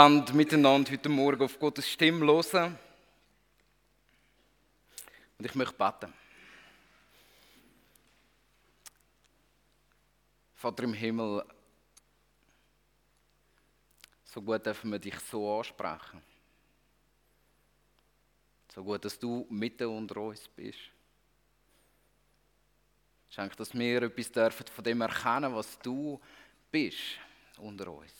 Wollen miteinander heute Morgen auf Gottes Stimme hören. Und ich möchte beten. Vater im Himmel, so gut dürfen wir dich so ansprechen. So gut, dass du mitten unter uns bist. Schenk, dass wir etwas dürfen von dem erkennen, was du bist unter uns.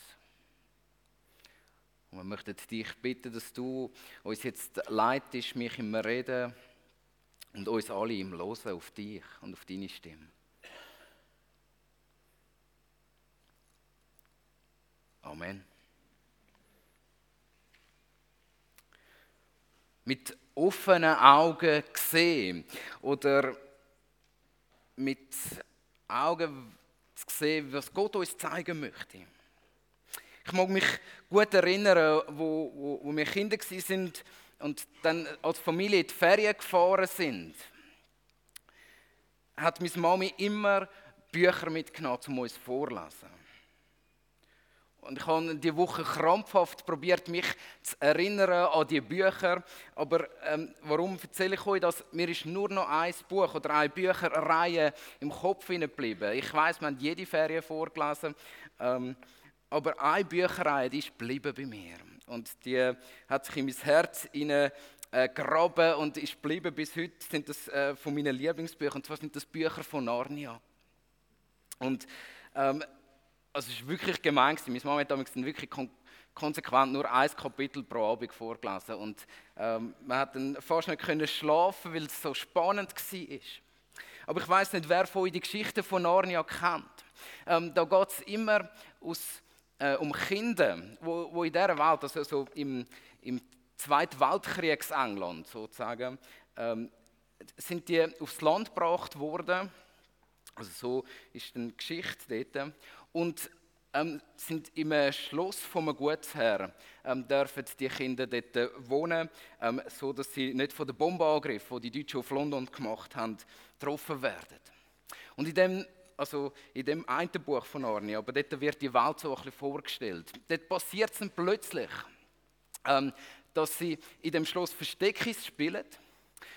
Und wir möchten dich bitten, dass du uns jetzt leitest, mich im Reden und uns alle im Losen auf dich und auf deine Stimme. Amen. Mit offenen Augen sehen oder mit Augen zu sehen, was Gott uns zeigen möchte. Ich mag mich gut erinnern, wo, wo, wo wir Kinder sind und dann als Familie in die Ferien gefahren sind, hat meine Mami immer Bücher mitgenommen, um uns vorzulesen. Und ich habe die Woche krampfhaft probiert, mich zu erinnern an die Bücher. Aber ähm, warum erzähle ich euch das? Mir ist nur noch ein Buch oder eine Bücherreihe im Kopf geblieben. Ich weiß, wir haben jede Ferien vorgelesen. Ähm, aber eine Bücherreihe, die ist geblieben bei mir. Und die hat sich in mein Herz hinein äh, und ist geblieben bis heute. Sind das äh, von meinen Lieblingsbüchern. Und zwar sind das Bücher von Narnia. Und ähm, also es war wirklich gemein. Meine Mama hat damals wirklich kon konsequent nur ein Kapitel pro Abend vorgelesen. Und ähm, man hat dann fast nicht können schlafen, weil es so spannend war. Aber ich weiß nicht, wer von euch die Geschichte von Narnia kennt. Ähm, da geht es immer aus, äh, um Kinder, wo, wo in dieser Welt, also so im, im Zweiten Weltkriegsengland sozusagen, ähm, sind die aufs Land gebracht worden. Also so ist die Geschichte dort und ähm, sind im Schloss vom Gutsherr ähm, dürfen die Kinder dort äh, wohnen, ähm, so dass sie nicht von den Bombenangriffen, die die Deutschen auf London gemacht haben, getroffen werden. Und in dem, also in dem einen Buch von Arnie, aber dort wird die Welt so ein bisschen vorgestellt. Dort passiert es dann plötzlich, ähm, dass sie in dem Schloss Versteckis spielen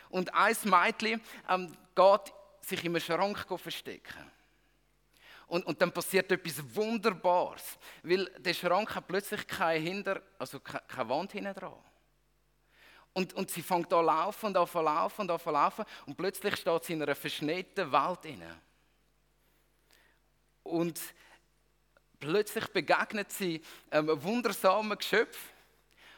und ein Mädchen ähm, geht sich im Schrank verstecken. Und, und dann passiert etwas Wunderbares, weil der Schrank hat plötzlich keine, Hinter, also keine Wand hinten dran. Und, und sie fängt an zu laufen und an zu laufen und an zu laufen und plötzlich steht sie in einer verschneiten Welt inne. Und plötzlich begegnet sie einem wundersamen Geschöpf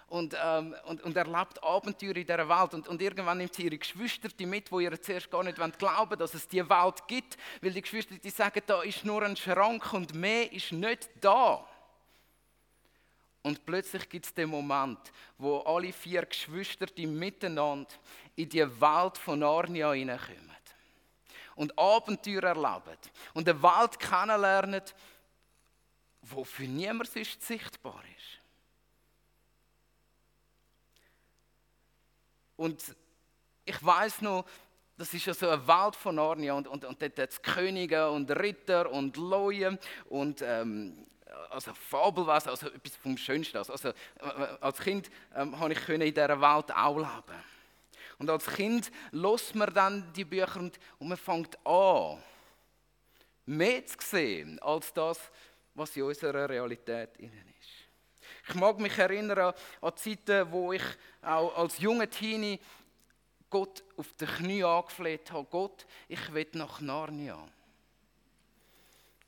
und, ähm, und, und erlebt Abenteuer in dieser Welt. Und, und irgendwann nimmt sie ihre Geschwister mit, die ihr zuerst gar nicht glauben dass es diese Welt gibt. Weil die Geschwister die sagen, da ist nur ein Schrank und mehr ist nicht da. Und plötzlich gibt es den Moment, wo alle vier Geschwister miteinander in die Welt von Narnia hineinkommen. Und Abenteuer erleben. Und eine Welt kennenlernen, wo für niemand sonst sichtbar ist. Und ich weiß noch, das ist ja so eine Welt von Narnia und, und, und dort hat es Könige und Ritter und Leute und ähm, also Fabelwesen, also etwas vom Schönsten. Also, also äh, als Kind ähm, habe ich in dieser Welt auch leben. Und als Kind los man dann die Bücher und, und man fängt an, mehr zu sehen als das, was in unserer Realität innen ist. Ich mag mich erinnern an Zeiten, wo ich auch als junger Teenie Gott auf den Knie angefleht habe. Gott, ich will nach Narnia.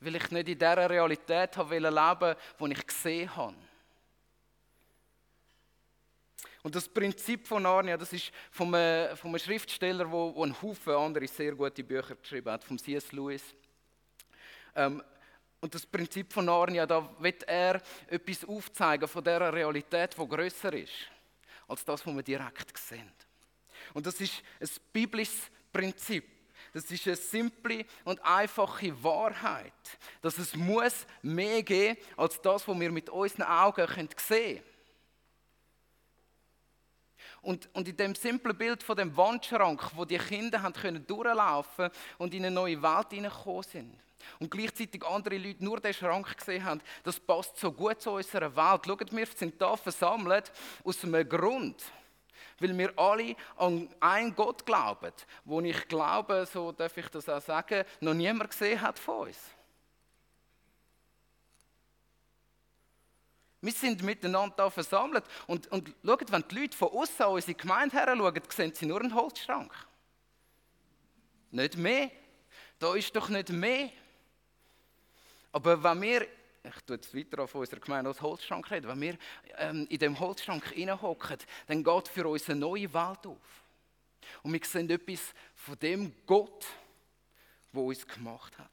Weil ich nicht in dieser Realität leben die ich gesehen habe. Und das Prinzip von Narnia, das ist von einem, von einem Schriftsteller, der, einen Haufen andere sehr gute Bücher geschrieben hat, von C.S. Lewis. Ähm, und das Prinzip von Narnia, da wird er etwas aufzeigen von der Realität, die größer ist als das, was wir direkt sehen. Und das ist ein biblisches Prinzip. Das ist eine simple und einfache Wahrheit, dass es muss mehr geben als das, was wir mit unseren Augen sehen können. Und, und in dem simplen Bild von dem Wandschrank, wo die Kinder haben können durchlaufen und in eine neue Welt hineingekommen sind. Und gleichzeitig andere Leute nur den Schrank gesehen haben, das passt so gut zu unserer Welt. Schaut, wir sind da versammelt aus einem Grund. Weil wir alle an einen Gott glauben, wo ich glaube, so darf ich das auch sagen, noch niemand gesehen hat von uns. Wir sind miteinander da versammelt. Und, und schaut, wenn die Leute von außen an unsere Gemeinde her schauen, sehen sie nur einen Holzschrank. Nicht mehr. Da ist doch nicht mehr. Aber wenn wir, ich tue jetzt weiter auf unserer Gemeinde als Holzschrank reden, wenn wir ähm, in dem Holzschrank reinhocken, dann geht für uns eine neue Welt auf. Und wir sehen etwas von dem Gott, der uns gemacht hat.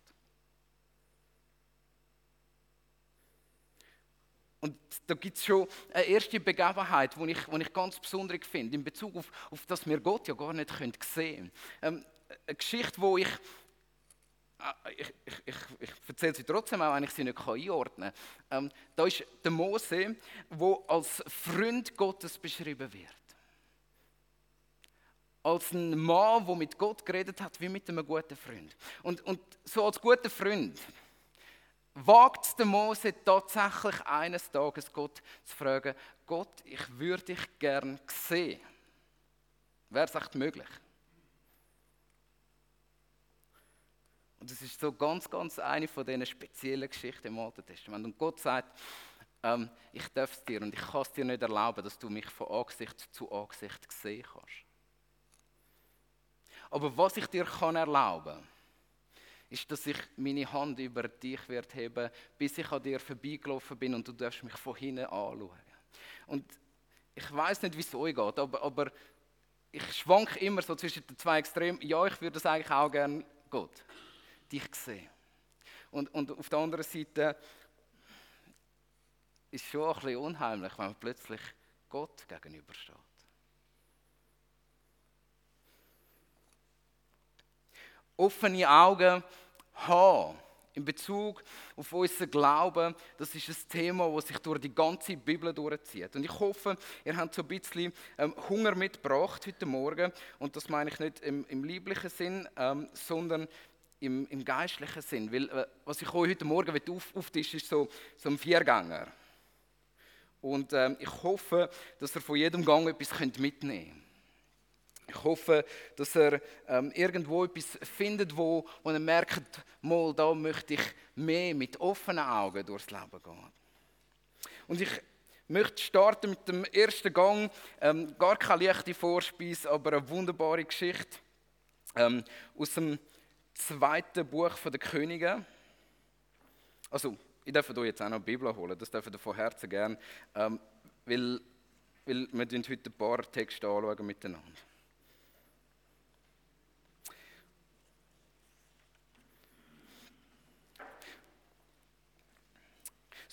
Und da gibt es schon eine erste Begebenheit, die ich, die ich ganz besonders finde, in Bezug auf, auf das wir Gott ja gar nicht sehen können. Ähm, eine Geschichte, wo ich, äh, ich, ich, ich, ich erzähle sie trotzdem, auch wenn ich sie nicht einordnen kann. Ähm, da ist der Mose, der als Freund Gottes beschrieben wird. Als ein Mann, der mit Gott geredet hat, wie mit einem guten Freund. Und, und so als guter Freund wagt der Mose tatsächlich eines Tages Gott zu fragen, Gott, ich würde dich gern sehen. Wäre es echt möglich? Und das ist so ganz, ganz eine von diesen speziellen Geschichten im Alten Testament. Und Gott sagt, ähm, ich darf es dir und ich kann es dir nicht erlauben, dass du mich von Angesicht zu Angesicht sehen kannst. Aber was ich dir kann erlauben kann, ist, dass ich meine Hand über dich werde heben, bis ich an dir vorbeigelaufen bin und du darfst mich von hinten anschauen. Und ich weiß nicht, wie es euch geht, aber, aber ich schwank immer so zwischen den zwei Extremen. Ja, ich würde das eigentlich auch gerne, Gott, dich sehen. Und, und auf der anderen Seite ist es schon ein bisschen unheimlich, wenn man plötzlich Gott gegenübersteht. Offene Augen haben in Bezug auf unseren Glauben, das ist ein Thema, das sich durch die ganze Bibel durchzieht. Und ich hoffe, ihr habt so ein bisschen ähm, Hunger mitgebracht heute Morgen. Und das meine ich nicht im, im lieblichen Sinn, ähm, sondern im, im, geistlichen Sinn. Weil, äh, was ich euch heute Morgen auf, auftischen ist so, so ein Viergänger. Und ähm, ich hoffe, dass ihr von jedem Gang etwas mitnehmen könnt. Ich hoffe, dass er ähm, irgendwo etwas findet, wo, wo er merkt, mal, da möchte ich mehr mit offenen Augen durchs Leben gehen. Und ich möchte starten mit dem ersten Gang. Ähm, gar keine leichte Vorspeise, aber eine wunderbare Geschichte ähm, aus dem zweiten Buch der Könige. Also, ich darf euch jetzt auch noch die Bibel holen, das dürft ihr von Herzen gern, ähm, weil, weil wir heute ein paar Texte anschauen miteinander.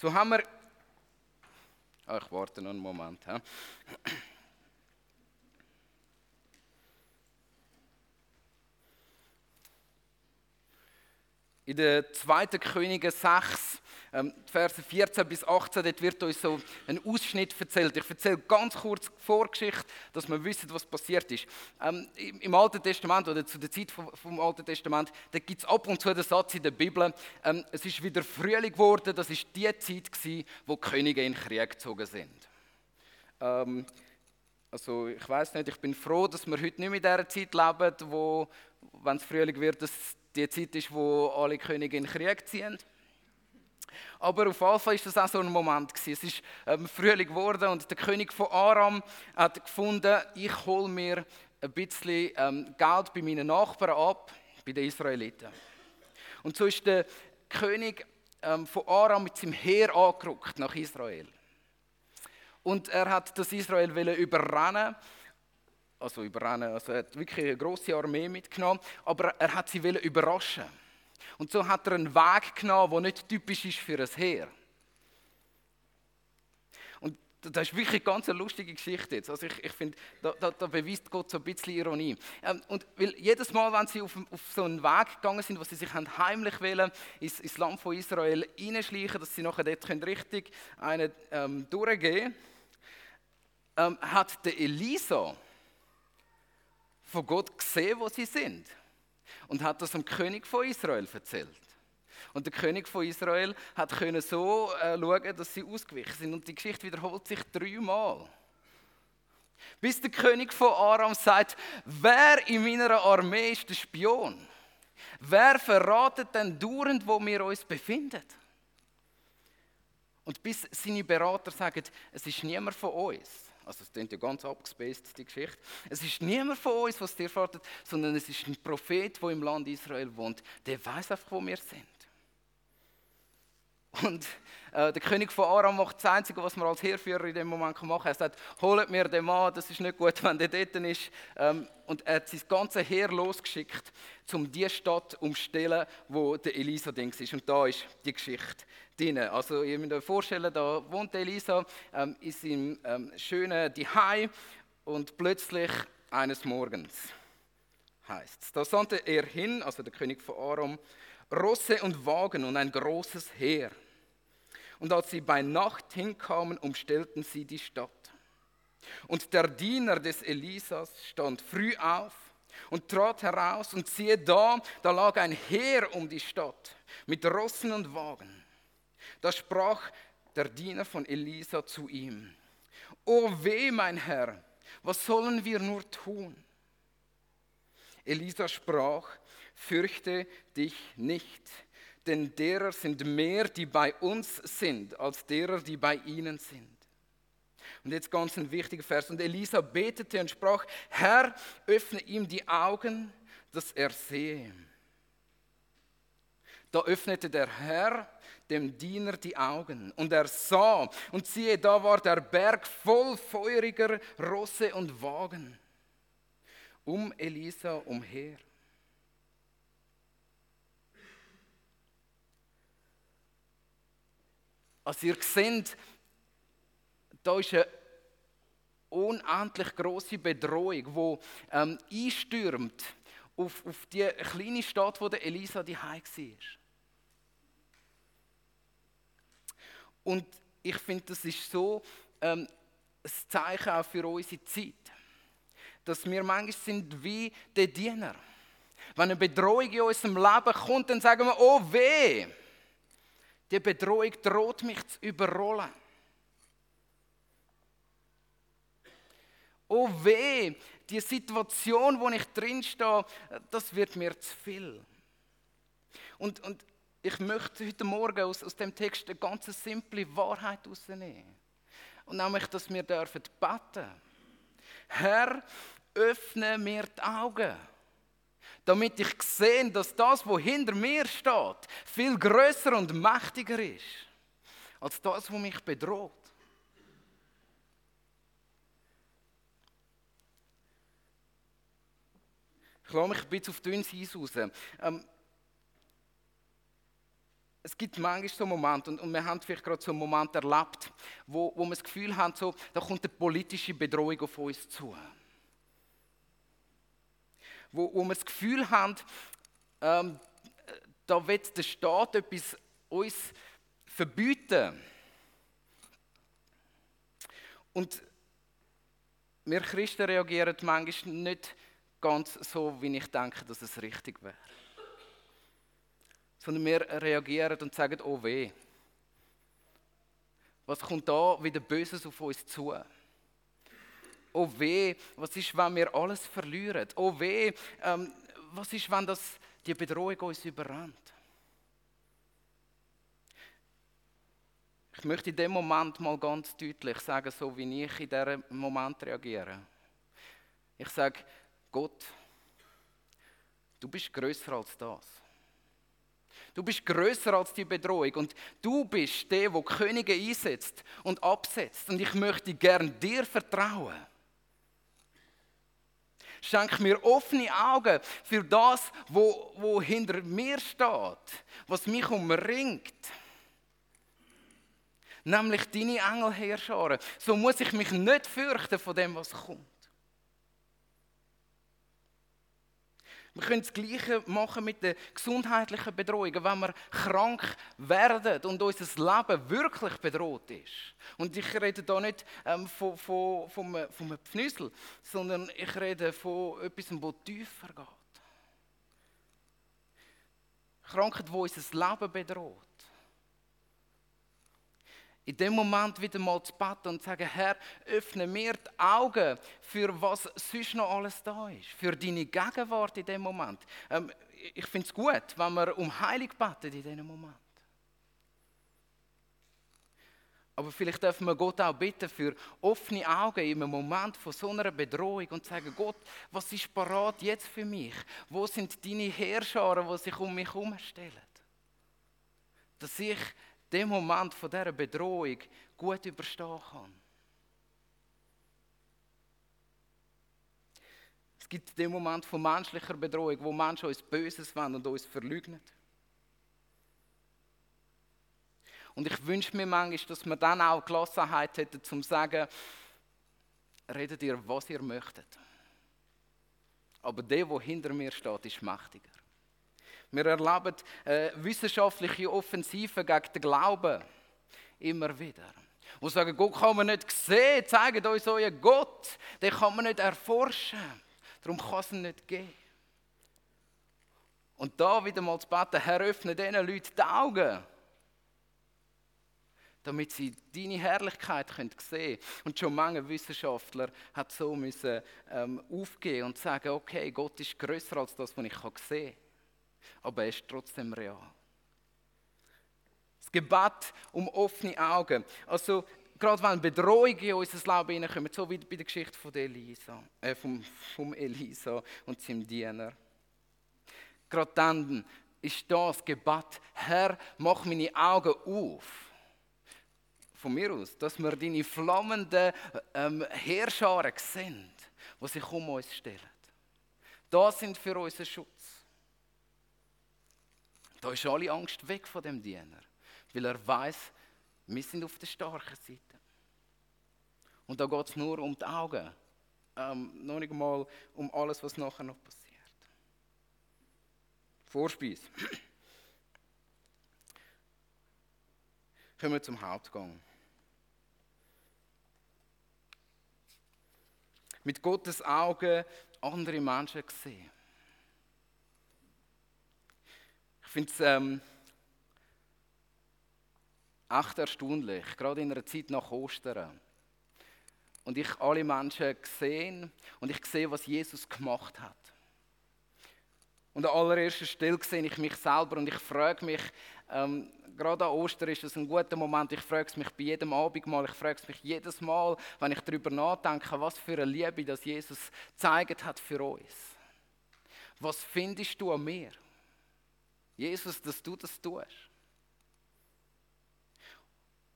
So haben wir. Oh, ich warte noch einen Moment. He. In der 2. Könige 6 ähm, Verse 14 bis 18, dort wird uns so ein Ausschnitt erzählt. Ich erzähle ganz kurz die Vorgeschichte, dass wir wissen, was passiert ist. Ähm, Im Alten Testament oder zu der Zeit vom, Alten Testament, da gibt es ab und zu den Satz in der Bibel, ähm, es ist wieder Frühling geworden, das ist die Zeit gewesen, wo Könige in den Krieg gezogen sind. Ähm, also ich weiß nicht, ich bin froh, dass wir heute nicht mehr in dieser Zeit leben, wo, wenn es Frühling wird, dass die Zeit ist, wo alle Könige in den Krieg ziehen. Aber auf Fall war das auch so ein Moment. Es ist ähm, Frühling geworden und der König von Aram hat gefunden, ich hole mir ein bisschen ähm, Geld bei meinen Nachbarn ab, bei den Israeliten. Und so ist der König ähm, von Aram mit seinem Heer angerückt nach Israel. Und er hat das Israel überrennen also überrennen, also er hat wirklich eine große Armee mitgenommen, aber er hat sie überraschen. Und so hat er einen Weg genommen, der nicht typisch ist für ein Heer. Und das ist wirklich eine ganz lustige Geschichte jetzt. Also ich, ich finde, da, da, da, beweist Gott so ein bisschen Ironie. Ähm, und weil jedes Mal, wenn sie auf, auf, so einen Weg gegangen sind, wo sie sich heimlich wählen, ins, ins Land von Israel hineinschleichen, dass sie nachher dort richtig einen ähm, durchgehen ähm, hat der Elisa von Gott gesehen, wo sie sind. Und hat das dem König von Israel erzählt. Und der König von Israel hat können so äh, schauen, dass sie ausgewichen sind. Und die Geschichte wiederholt sich dreimal. Bis der König von Aram sagt, wer in meiner Armee ist der Spion? Wer verratet denn dauernd, wo wir uns befinden? Und bis seine Berater sagen, es ist niemand von uns. Also es klingt ja ganz abgespaced, die Geschichte. Es ist niemand von uns, was dir erwartet, sondern es ist ein Prophet, der im Land Israel wohnt. Der weiß einfach, wo wir sind. Und äh, der König von Aram macht das Einzige, was man als Heerführer in dem Moment machen kann. Er sagt, holt mir den Mann, das ist nicht gut, wenn der dort ist. Ähm, und er hat sein ganzes Heer losgeschickt, um die Stadt umzustellen, wo der Elisa dings ist. Und da ist die Geschichte drin. Also ihr müsst euch vorstellen, da wohnt Elisa ähm, in seinem ähm, schönen Dihei und plötzlich eines Morgens heißt es. Da sandte er hin, also der König von Aram, Rosse und Wagen und ein großes Heer. Und als sie bei Nacht hinkamen, umstellten sie die Stadt. Und der Diener des Elisas stand früh auf und trat heraus und siehe da, da lag ein Heer um die Stadt mit Rossen und Wagen. Da sprach der Diener von Elisa zu ihm, O weh, mein Herr, was sollen wir nur tun? Elisa sprach, fürchte dich nicht, denn derer sind mehr, die bei uns sind, als derer, die bei ihnen sind. Und jetzt ganz ein wichtiger Vers. Und Elisa betete und sprach, Herr, öffne ihm die Augen, dass er sehe. Da öffnete der Herr dem Diener die Augen und er sah und siehe, da war der Berg voll feuriger Rosse und Wagen um Elisa umher. Also ihr seht, da ist eine unendlich große Bedrohung, die ähm, einstürmt auf, auf die kleine Stadt, wo der Elisa die war. Und ich finde, das ist so ähm, ein Zeichen auch für unsere Zeit, dass wir manchmal sind wie der Diener. Wenn eine Bedrohung in unserem Leben kommt, dann sagen wir, oh weh, die Bedrohung droht mich zu überrollen. Oh weh, die Situation, wo ich drin stehe, das wird mir zu viel. Und, und ich möchte heute Morgen aus, aus dem Text eine ganz simple Wahrheit herausnehmen. Und nämlich, dass wir dürfen beten. Herr, öffne mir die Augen damit ich sehe, dass das, was hinter mir steht, viel größer und mächtiger ist als das, was mich bedroht. Ich lasse mich ein bisschen auf dünnes Eis raus. Ähm, es gibt manchmal so Momente, und, und wir haben vielleicht gerade so einen Moment erlebt, wo, wo wir das Gefühl haben, so, da kommt eine politische Bedrohung auf uns zu wo, wo wir das Gefühl haben, ähm, da wird der Staat etwas uns verbieten. Und wir Christen reagieren manchmal nicht ganz so, wie ich denke, dass es richtig wäre. Sondern wir reagieren und sagen, oh weh. Was kommt da wieder Böses auf uns zu? Oh weh, was ist, wenn wir alles verlieren? Oh weh, ähm, was ist, wenn das, die Bedrohung uns überrennt? Ich möchte in dem Moment mal ganz deutlich sagen, so wie ich in diesem Moment reagiere. Ich sage, Gott, du bist größer als das. Du bist größer als die Bedrohung und du bist der, der Könige einsetzt und absetzt. Und ich möchte gern dir vertrauen. Schenk mir offene Augen für das, wo, wo hinter mir steht, was mich umringt. Nämlich deine Engelherrscharen. So muss ich mich nicht fürchten von dem, was kommt. Wir können das Gleiche machen mit den gesundheitlichen Bedrohungen, wenn wir krank werden und unser Leben wirklich bedroht ist. Und ich rede da nicht ähm, von, von, von, von einem Pfnüssel, sondern ich rede von etwas, das tiefer geht. Krankheit, die unser Leben bedroht in dem Moment wieder mal zu beten und zu sagen, Herr, öffne mir die Augen, für was sonst noch alles da ist, für deine Gegenwart in dem Moment. Ähm, ich finde es gut, wenn wir um Heilung beten in diesem Moment. Aber vielleicht dürfen wir Gott auch bitten für offene Augen einem Moment von so einer Bedrohung und sagen, Gott, was ist parat jetzt für mich? Wo sind deine Herrscharen, die sich um mich herumstellen? Dass ich den Moment von dieser Bedrohung gut überstehen kann. Es gibt den Moment von menschlicher Bedrohung, wo Menschen uns Böses wollen und uns verleugnen. Und ich wünsche mir manchmal, dass wir dann auch Gelassenheit hätten, um zu sagen, redet ihr, was ihr möchtet. Aber der, der hinter mir steht, ist mächtiger. Wir erleben äh, wissenschaftliche Offensiven gegen den Glauben. Immer wieder. Und sagen, Gott kann man nicht sehen, zeigt uns euren Gott. Den kann man nicht erforschen. Darum kann es ihn nicht geben. Und da wieder mal zu beten, Herr, öffne diesen Leuten die Augen. Damit sie deine Herrlichkeit sehen können. Und schon manche Wissenschaftler hat so müssen ähm, aufgeben und sagen, okay, Gott ist größer als das, was ich sehen kann aber er ist trotzdem real. Das Gebet um offene Augen. Also, gerade wenn Bedrohungen in unser Leben hineinkommen, so wie bei der Geschichte von Elisa, äh, vom, vom Elisa und seinem Diener. Gerade dann ist das Gebet, Herr, mach meine Augen auf. Von mir aus, dass wir deine flammenden ähm, Heerscharen sehen, die sich um uns stellen. Das sind für unseren Schutz. Da ist alle Angst weg von dem Diener, weil er weiß, wir sind auf der starken Seite. Und da geht es nur um die Augen, ähm, noch nicht mal um alles, was nachher noch passiert. Vorspeis. Kommen wir zum Hauptgang. Mit Gottes Augen andere Menschen sehen. Finde es ähm, echt erstaunlich, gerade in einer Zeit nach Ostern. Und ich alle Menschen gesehen und ich sehe, was Jesus gemacht hat. Und an allererster Stelle sehe ich mich selber und ich frage mich, ähm, gerade an Ostern ist es ein guter Moment, ich frage es mich bei jedem Abend mal, ich frage es mich jedes Mal, wenn ich darüber nachdenke, was für eine Liebe das Jesus gezeigt hat für uns. Was findest du an mir? Jesus, dass du das tust.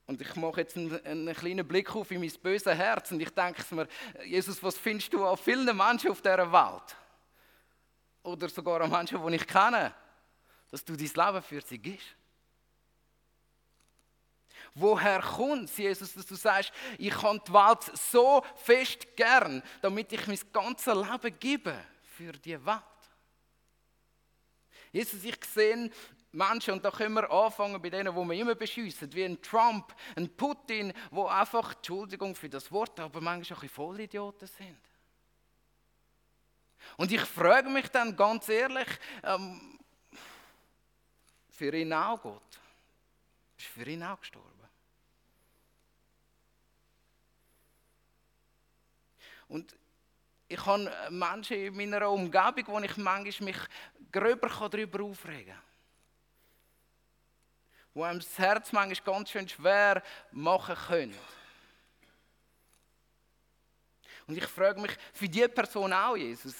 Und ich mache jetzt einen, einen, kleinen Blick auf in mein böses Herz und ich denke mir, Jesus, was findest du an vielen Menschen auf dieser Welt? Oder sogar an Menschen, die ich kenne, dass du dein Leben für sie gibst? Woher kommt es, Jesus, dass du sagst, ich kann die Welt so fest gern, damit ich mein ganzes Leben gebe für die Welt? Jesus, ich sehe Menschen, und da können wir anfangen bei denen, wo wir immer beschüssen, wie ein Trump, ein Putin, wo einfach, Entschuldigung für das Wort, aber manchmal auch ein Vollidioten sind. Und ich frage mich dann ganz ehrlich, ähm, für ihn auch Gott. Ist für ihn auch gestorben. Und ich habe Menschen in meiner Umgebung, wo ich manchmal mich gröber darüber aufregen kann. Wo einem das Herz manchmal ganz schön schwer machen können. Und ich frage mich, für diese Person auch, Jesus.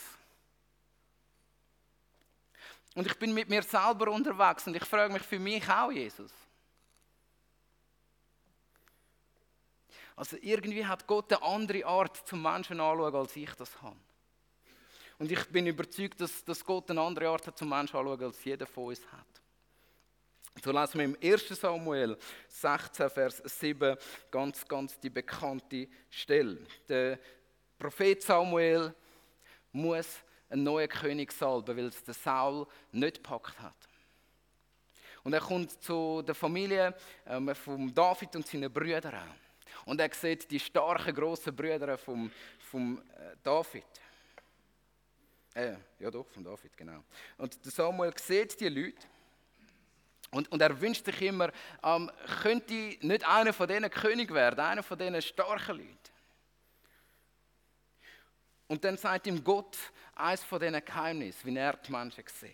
Und ich bin mit mir selber unterwegs und ich frage mich für mich auch, Jesus. Also irgendwie hat Gott eine andere Art zum Menschen anschauen, als ich das habe. Und ich bin überzeugt, dass, dass Gott eine andere Art hat zum Menschen anschauen, als jeder von uns hat. So lesen wir im 1. Samuel 16, Vers 7 ganz, ganz die bekannte Stelle. Der Prophet Samuel muss einen neuen König salben, weil es der Saul nicht gepackt hat. Und er kommt zu der Familie ähm, von David und seinen Brüdern. Und er sieht die starken, grossen Brüder von vom, äh, David. Äh, ja doch, von David, genau. Und Samuel sieht die Leute und, und er wünscht sich immer, ähm, könnte nicht einer von denen König werden, einer von diesen starken Leuten. Und dann sagt ihm Gott eines von diesen Geheimnissen, wie er die Menschen sieht.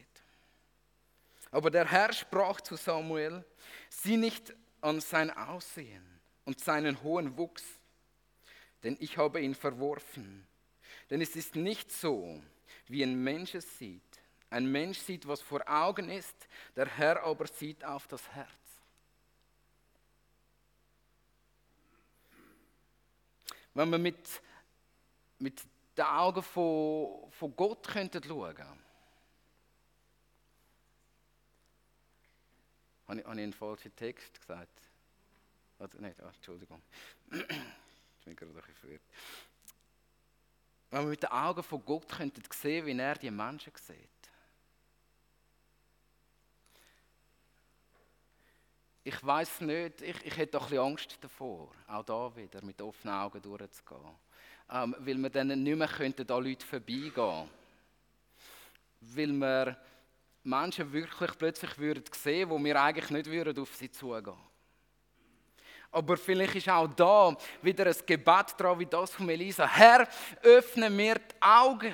Aber der Herr sprach zu Samuel, sieh nicht an sein Aussehen und seinen hohen Wuchs, denn ich habe ihn verworfen. Denn es ist nicht so, wie ein Mensch es sieht. Ein Mensch sieht, was vor Augen ist, der Herr aber sieht auf das Herz. Wenn wir mit, mit den Augen von, von Gott könnten schauen ich, habe ich einen falschen Text gesagt? Oder nicht? Oh, Entschuldigung. ich bin gerade ein bisschen verwirrt. Wenn wir mit den Augen von Gott könnten sehen, wie er die Menschen sieht. Ich weiß nicht, ich, ich hätte doch ein bisschen Angst davor, auch da wieder mit offenen Augen durchzugehen. Ähm, weil wir dann nicht mehr könnten an Leute vorbeigehen Weil wir Menschen wirklich plötzlich würden sehen, wo wir eigentlich nicht würden auf sie zugehen. Aber vielleicht ist auch da wieder ein Gebet dran, wie das von Elisa. Herr, öffne mir die Augen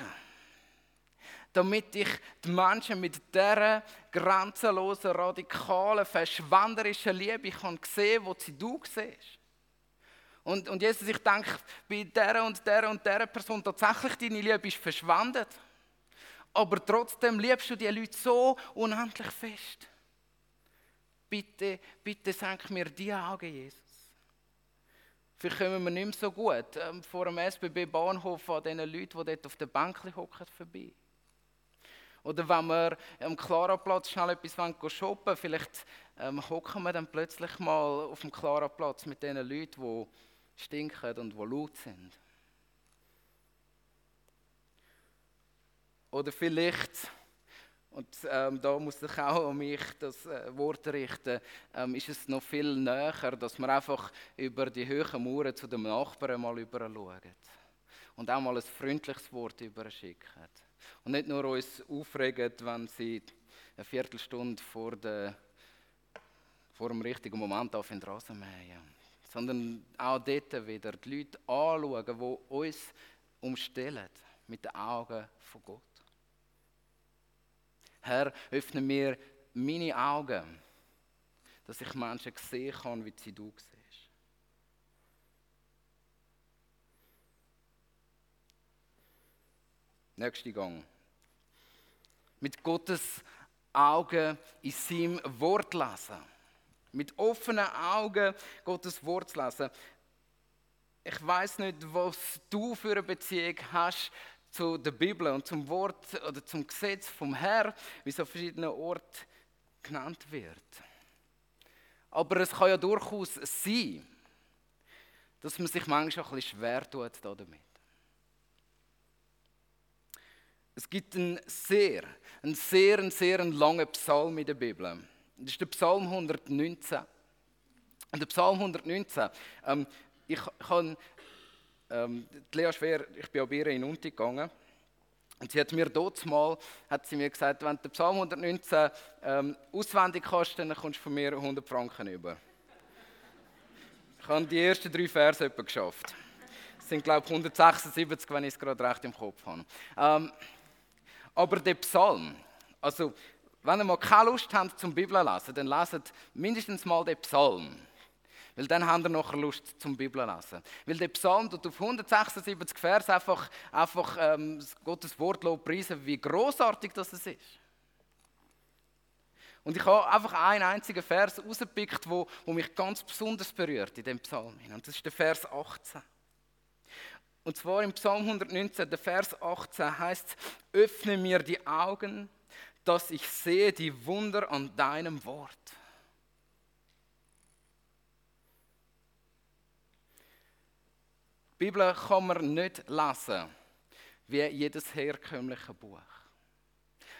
damit ich die Menschen mit dieser grenzenlosen, radikalen, verschwenderischen Liebe kann sehen kann, die du siehst. Und, und Jesus, ich denke, bei dieser und dieser und dieser Person tatsächlich deine Liebe ist verschwendet. Aber trotzdem liebst du die Leute so unendlich fest. Bitte, bitte senk mir die Augen, Jesus. Vielleicht kommen wir nicht mehr so gut ähm, vor dem SBB-Bahnhof an diesen Leuten, die dort auf der Bank hocken, vorbei. Oder wenn wir am Klaraplatz schnell etwas shoppen wollen, vielleicht ähm, hocken wir dann plötzlich mal auf dem Klaraplatz mit den Leuten, die stinken und die laut sind. Oder vielleicht, und ähm, da muss ich auch an mich das äh, Wort richten, ähm, ist es noch viel näher, dass wir einfach über die hohen Mauern zu dem Nachbarn mal über schauen und auch mal ein freundliches Wort überschicken. Und nicht nur uns aufregen, wenn sie eine Viertelstunde vor, der, vor dem richtigen Moment auf den Rasen mähen, sondern auch dort wieder die Leute anschauen, die uns umstellen mit den Augen von Gott. Herr, öffne mir meine Augen, dass ich Menschen sehen kann, wie sie du siehst. Nächster Gang. Mit Gottes Augen in seinem Wort lesen. Mit offenen Augen Gottes Wort lesen. Ich weiß nicht, was du für eine Beziehung hast zu der Bibel und zum Wort oder zum Gesetz vom Herrn, wie es an verschiedenen Orten genannt wird. Aber es kann ja durchaus sein, dass man sich manchmal ein bisschen schwer tut damit. Es gibt einen sehr, einen sehr, einen sehr langen Psalm in der Bibel. Das ist der Psalm 119. Und der Psalm 119, ähm, ich kann, ähm, Lea Schwer, ich bin auch bei ihr in Unti gegangen. Und sie hat mir dort mal hat sie mir gesagt, wenn du den Psalm 119 ähm, auswendig kannst, dann kommst du von mir 100 Franken über. Ich habe die ersten drei Verse etwa geschafft. Das sind, glaube ich, 176, wenn ich es gerade recht im Kopf habe. Ähm, aber der Psalm, also wenn ihr mal keine Lust habt zum Bibel lesen, dann leset mindestens mal den Psalm. Weil dann habt ihr noch Lust zum Bibel lesen. Weil der Psalm tut auf 176 Vers einfach, einfach ähm, Gottes Wort preisen, wie großartig das ist. Und ich habe einfach einen einzigen Vers rausgepickt, wo, wo mich ganz besonders berührt in dem Psalm. Und das ist der Vers 18. Und zwar im Psalm 119, der Vers 18 heißt, öffne mir die Augen, dass ich sehe die Wunder an deinem Wort. Die Bibel kann man nicht lesen, wie jedes herkömmliche Buch.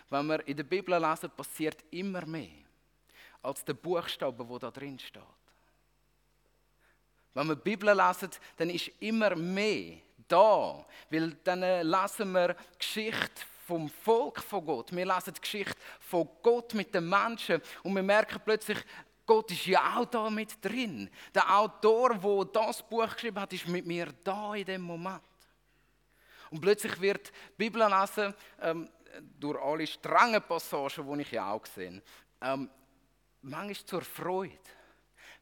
Wenn wir in der Bibel lesen, passiert immer mehr als der Buchstabe, wo da drin steht. Wenn wir die Bibel lesen, dann ist immer mehr da, weil dann lesen wir Geschichte vom Volk von Gott. Wir lesen die Geschichte von Gott mit den Menschen und wir merken plötzlich, Gott ist ja auch da mit drin. Der Autor, der das Buch geschrieben hat, ist mit mir da in dem Moment. Und plötzlich wird die Bibel lesen, ähm, durch alle strengen Passagen, die ich ja auch sehe, ähm, manchmal zur Freude.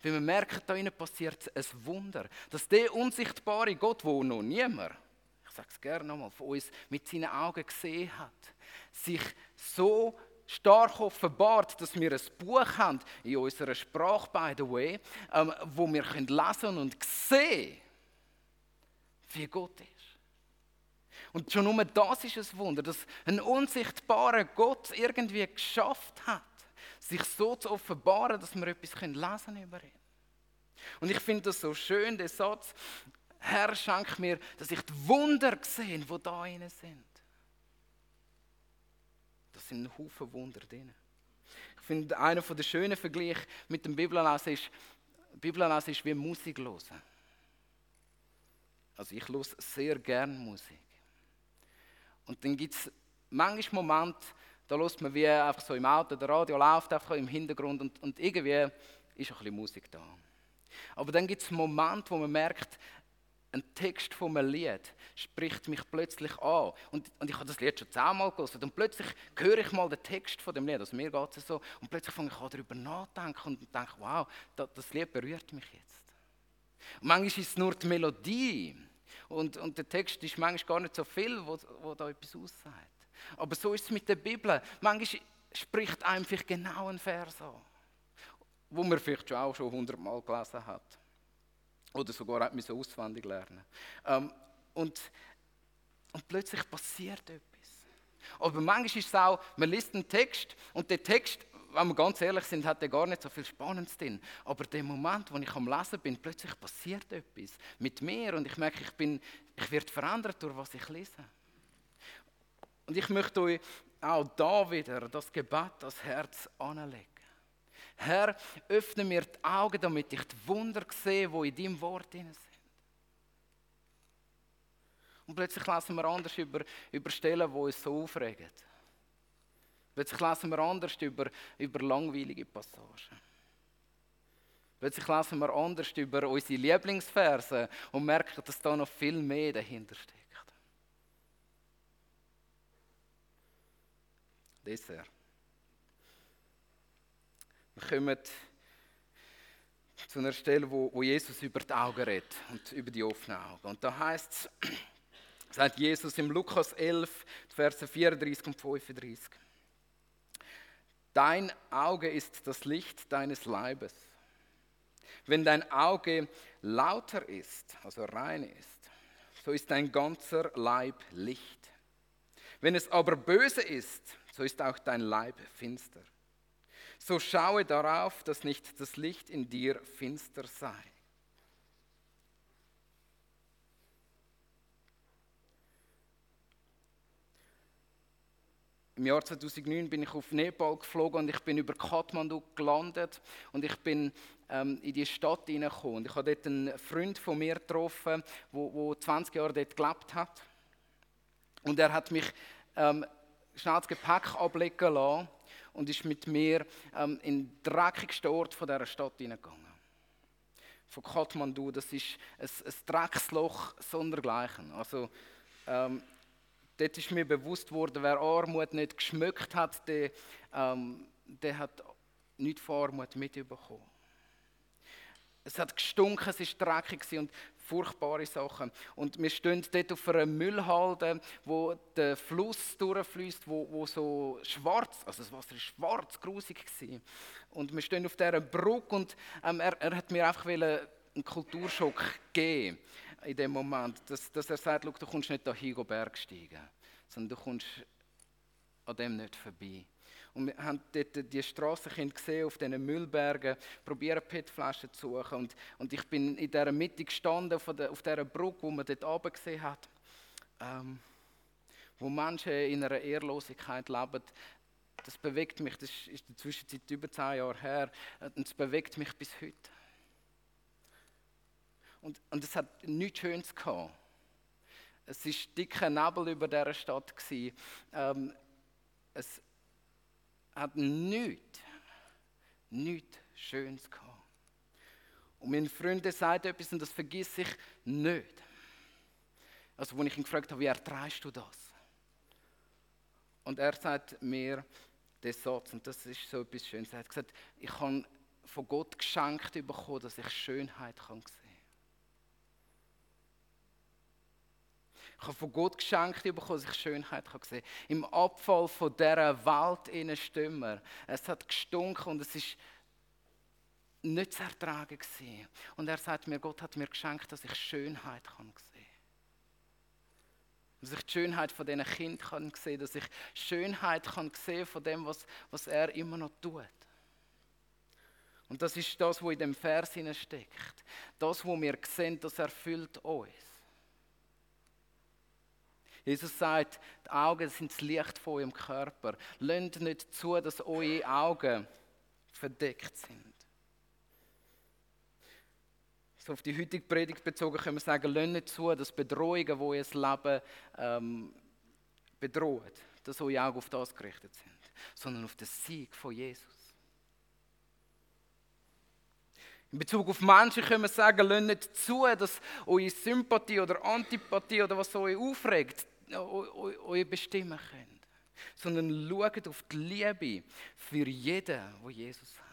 Weil wir merken, da innen passiert ein Wunder. Dass der unsichtbare Gott, wo noch niemand, ich sage es gerne nochmal, von uns mit seinen Augen gesehen hat, sich so stark offenbart, dass wir ein Buch haben, in unserer Sprache, by the way, ähm, wo wir können lesen und sehen, wie Gott ist. Und schon nur das ist ein Wunder, dass ein unsichtbarer Gott irgendwie geschafft hat, sich so zu offenbaren, dass wir etwas lesen können über ihn. Und ich finde das so schön, der Satz, Herr, schenk mir, dass ich die Wunder sehe, die da innen sind. Sind ein Haufen Wunder drin. Ich finde, einer der schönen Vergleiche mit dem Bibellesen ist, Bibellesen ist wie Musik hören. Also ich höre sehr gerne Musik. Und dann gibt es manchmal Momente, da hört man wie einfach so im Auto, der Radio läuft einfach im Hintergrund und, und irgendwie ist ein bisschen Musik da. Aber dann gibt es Momente, wo man merkt, ein Text von einem Lied spricht mich plötzlich an. Und, und ich habe das Lied schon zehnmal gehört. Und plötzlich höre ich mal den Text von dem Lied. Also mir geht es so. Und plötzlich fange ich an, darüber nachzudenken und denke, wow, das, das Lied berührt mich jetzt. Und manchmal ist es nur die Melodie. Und, und der Text ist manchmal gar nicht so viel, wo, wo da etwas aussagt. Aber so ist es mit der Bibel. Manchmal spricht einem vielleicht genau ein Vers an, wo man vielleicht auch schon hundertmal gelesen hat. Oder sogar hat man auswendig lernen. Ähm, und, und plötzlich passiert etwas. Aber manchmal ist es auch, man liest einen Text und der Text, wenn wir ganz ehrlich sind, hat der gar nicht so viel Spannendes drin. Aber der Moment, wo ich am Lesen bin, plötzlich passiert etwas mit mir und ich merke, ich, bin, ich werde verändert durch was ich lese. Und ich möchte euch auch da wieder das Gebet das Herz anlegen. Herr, öffne mir die Augen, damit ich die Wunder sehe, die in deinem Wort sind. Und plötzlich lesen wir anders über, über Stellen, die uns so aufregen. Plötzlich lesen wir anders über, über langweilige Passagen. Plötzlich lesen wir anders über unsere Lieblingsverse und merken, dass da noch viel mehr dahinter steckt. Dessert. Wir kommen zu einer Stelle, wo, wo Jesus über die Augen redet und über die offenen Augen. Und da heißt es, sagt Jesus im Lukas 11, Verse 34 und 35. Dein Auge ist das Licht deines Leibes. Wenn dein Auge lauter ist, also rein ist, so ist dein ganzer Leib Licht. Wenn es aber böse ist, so ist auch dein Leib finster. So schaue darauf, dass nicht das Licht in dir finster sei. Im Jahr 2009 bin ich auf Nepal geflogen und ich bin über Kathmandu gelandet und ich bin ähm, in die Stadt hineingekommen. Ich habe dort einen Freund von mir getroffen, der 20 Jahre dort gelebt hat. Und er hat mich ähm, schnell das Gepäck ablegen lassen und ist mit mir ähm, in den dreckigsten Ort von dieser Stadt hineingegangen. Von Kathmandu, das ist ein, ein Drecksloch sondergleichen. Also, ähm, dort ist mir bewusst worden, wer Armut nicht geschmückt hat, der, ähm, der hat nichts von Armut mitbekommen. Es hat gestunken, es war dreckig und furchtbare Sachen. Und wir stehen dort auf einer Müllhalde, wo der Fluss durchfließt, wo, wo so schwarz, also das Wasser ist schwarz, grusig war. Und wir stehen auf dieser Brücke und ähm, er, er hat mir einfach einen Kulturschock geben in dem Moment, dass, dass er sagt, du kommst nicht hier Berg steigen, sondern du kommst an dem nicht vorbei. Und wir haben dort die Strassenkinder gesehen auf diesen Müllbergen, probieren PET-Flaschen zu suchen. Und, und ich bin in dieser Mitte gestanden, auf, der, auf dieser Brücke, wo man dort oben gesehen hat. Ähm, wo Menschen in einer Ehrlosigkeit leben, das bewegt mich, das ist in der Zwischenzeit über zehn Jahre her, und es bewegt mich bis heute. Und, und es hat nichts Schönes gehabt. Es war dicker Nebel über dieser Stadt. Ähm, es hat nichts, nichts Schönes gehabt. Und meine Freunde sagen etwas und das vergiss ich nicht. Also, als ich ihn gefragt habe, wie erträgst du das? Und er sagt mir den Satz, und das ist so etwas Schönes. Er hat gesagt, ich habe von Gott geschenkt bekommen, dass ich Schönheit kann sehen Ich habe von Gott geschenkt bekommen, dass ich Schönheit kann sehen kann. Im Abfall von dieser Welt in Stimmer. Es hat gestunken und es ist nicht zu ertragen gewesen. Und er sagt mir, Gott hat mir geschenkt, dass ich Schönheit kann sehen dass ich die Schönheit von diesen Kindern kann dass ich Schönheit kann sehen von dem, was, was er immer noch tut. Und das ist das, was in dem Vers steckt. Das, was wir sehen, das erfüllt uns. Jesus sagt, die Augen sind das Licht von eurem Körper. Lasst nicht zu, dass eure Augen verdeckt sind. So auf die heutige Predigt bezogen können wir sagen, lasst nicht zu, dass Bedrohungen, die euer Leben ähm, bedrohen, dass eure Augen auf das gerichtet sind, sondern auf den Sieg von Jesus. In Bezug auf Menschen können wir sagen, lasst nicht zu, dass eure Sympathie oder Antipathie oder was euch aufregt, euch bestimmen könnt. Sondern schaut auf die Liebe für jeden, wo Jesus hat.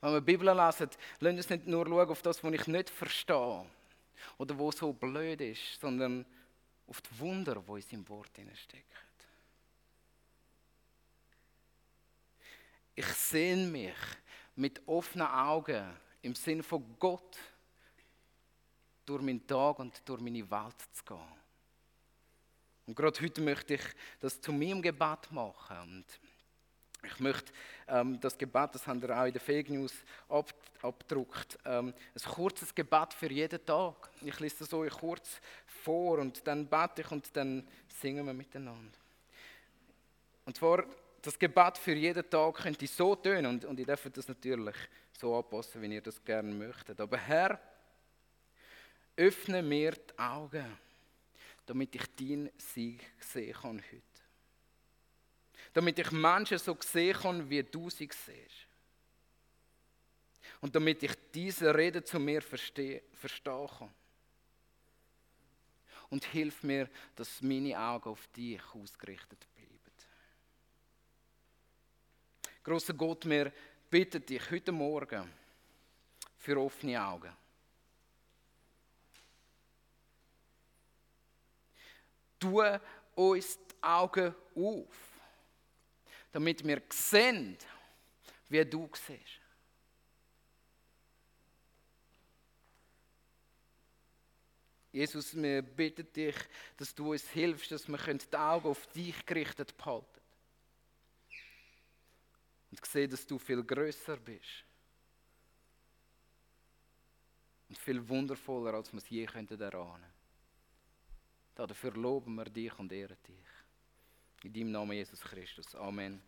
Wenn wir die Bibel lesen, lasst uns nicht nur schauen auf das, was ich nicht verstehe oder wo so blöd ist, sondern auf die Wunder, die in seinem Wort stecken. Ich sehne mich mit offenen Augen im Sinn von Gott durch meinen Tag und durch meine Welt zu gehen. Und gerade heute möchte ich das zu meinem Gebet machen. Und ich möchte ähm, das Gebet, das haben wir auch in der Fake News ab, abgedruckt, ähm, ein kurzes Gebet für jeden Tag. Ich lese das euch kurz vor und dann bete ich und dann singen wir miteinander. Und zwar, das Gebet für jeden Tag könnte so tönen und, und ihr dürft das natürlich so anpassen, wie ihr das gerne möchtet. Aber Herr, öffne mir die Augen, damit ich deinen Sieg sehen kann heute. Damit ich Menschen so sehen kann, wie du sie siehst. Und damit ich diese Rede zu mir verstehe, verstehen kann. Und hilf mir, dass meine Augen auf dich ausgerichtet bleiben. Großer Gott, wir bitten dich heute Morgen für offene Augen. Tu uns die Augen auf, damit wir sehen, wie du siehst. Jesus, wir bitten dich, dass du uns hilfst, dass wir die Augen auf dich gerichtet behalten. Und sehen, dass du viel größer bist. Und viel wundervoller, als wir es je erahnen könnten. Dafür loben wir dich und ehren dich. In deinem Namen Jesus Christus. Amen.